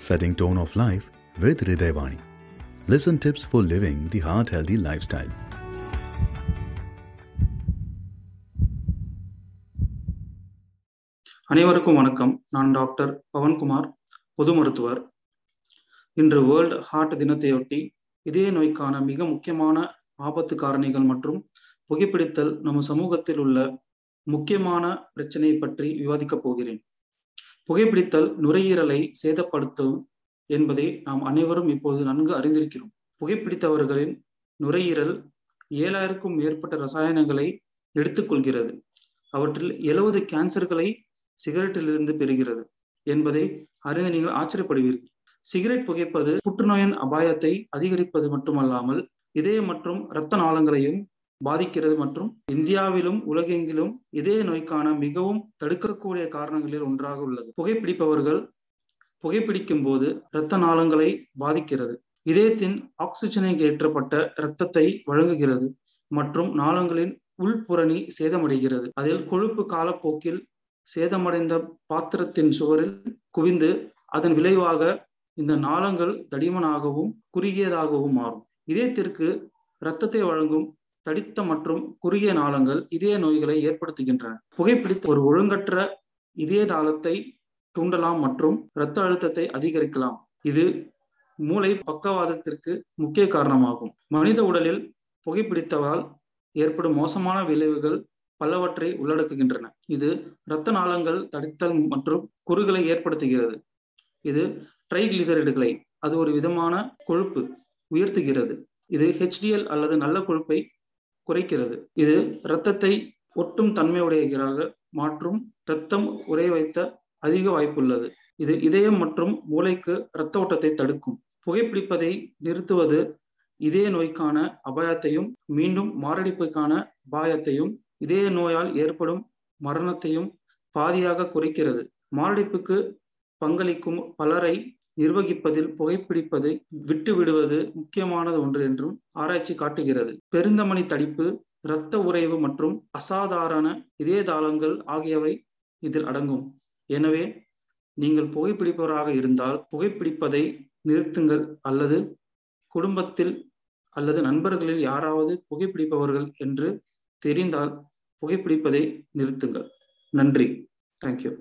setting tone of life with Hridayvani. Listen tips for living the heart healthy lifestyle. அனைவருக்கும் வணக்கம் நான் doctor Pawan Kumar பொது மருத்துவர் இன்று வேர்ல்ட் ஹார்ட் தினத்தையொட்டி இதய நோய்க்கான மிக முக்கியமான ஆபத்து காரணிகள் மற்றும் புகைப்பிடித்தல் நம்ம சமூகத்தில் உள்ள முக்கியமான பிரச்சனையை பற்றி விவாதிக்கப் போகிறேன் புகைப்பிடித்தல் நுரையீரலை சேதப்படுத்தும் என்பதை நாம் அனைவரும் இப்போது நன்கு அறிந்திருக்கிறோம். புகைப்பிடித்தவர்களின் நுரையீரல் ஏழாயிரக்கும் மேற்பட்ட ரசாயனங்களை எடுத்துக்கொள்கிறது. அவற்றில் எழுபது கேன்சர்களை சிகரெட்டிலிருந்து பெறுகிறது என்பதை அறிந்து நீங்கள் ஆச்சரியப்படுவீர்கள். சிகரெட் புகைப்பது புற்றுநோயின் அபாயத்தை அதிகரிப்பது மட்டுமல்லாமல் இதய மற்றும் இரத்த நாளங்களையும் பாதிக்கிறது மற்றும் இந்தியாவிலும் உலகெங்கிலும் இதய நோய்க்கான மிகவும் தடுக்கக்கூடிய காரணங்களில் ஒன்றாக உள்ளது. புகைப்பிடிப்பவர்கள் புகைப்பிடிக்கும் போது இரத்த நாளங்களை பாதிக்கிறது. இதயத்தின் ஆக்சிஜனை ஏற்றப்பட்ட இரத்தத்தை வழங்குகிறது மற்றும் நாளங்களின் உள்புறணி சேதமடைகிறது. அதில் கொழுப்பு காலப்போக்கில் சேதமடைந்த பாத்திரத்தின் சுவரில் குவிந்து அதன் விளைவாக இந்த நாளங்கள் தடிமனாகவும் குறுகியதாகவும் மாறும். இதயத்திற்கு இரத்தத்தை வழங்கும் தடித்த மற்றும் குறுகிய நாளங்கள் இதய நோய்களை ஏற்படுத்துகின்றன. புகைப்பிடித்த ஒரு ஒழுங்கற்ற இதய நாளத்தை தூண்டலாம் மற்றும் இரத்த அழுத்தத்தை அதிகரிக்கலாம். இது மூளை பக்கவாதத்திற்கு முக்கிய காரணமாகும். மனித உடலில் புகைப்பிடித்தவால் ஏற்படும் மோசமான விளைவுகள் பலவற்றை உள்ளடக்குகின்றன. இது இரத்த நாளங்கள் தடித்தல் மற்றும் குறுகளை ஏற்படுத்துகிறது. இது ட்ரைகிளிசரைடுகளை அது ஒரு விதமான கொழுப்பு உயர்த்துகிறது. இது ஹெச்டிஎல் அல்லது நல்ல கொழுப்பை குறைக்கிறது. இது இரத்தத்தை ஒட்டும் தன்மையுடையகிறாக மாற்றும் இரத்தம் உரை வைத்த அதிக வாய்ப்புள்ளது. இது இதயம் மற்றும் மூளைக்கு இரத்த ஓட்டத்தை தடுக்கும். புகைப்பிடிப்பதை நிறுத்துவது இதய நோய்க்கான அபாயத்தையும் மீண்டும் மாரடைப்புக்கான அபாயத்தையும் இதய நோயால் ஏற்படும் மரணத்தையும் பாதியாக குறைக்கிறது. மாரடைப்புக்கு பங்களிக்கும் பலரை நிர்வகிப்பதில் புகைப்பிடிப்பதை விட்டு விடுவது முக்கியமானது ஒன்று என்றும் ஆராய்ச்சி காட்டுகிறது. பெருந்தமணி தடிப்பு இரத்த உறைவு மற்றும் அசாதாரண இதய தாளங்கள் ஆகியவை இதில் அடங்கும். எனவே நீங்கள் புகைப்பிடிப்பவராக இருந்தால் புகைப்பிடிப்பதை நிறுத்துங்கள் அல்லது குடும்பத்தில் அல்லது நண்பர்களில் யாராவது புகைப்பிடிப்பவர்கள் என்று தெரிந்தால் புகைப்பிடிப்பதை நிறுத்துங்கள். நன்றி. தேங்க்யூ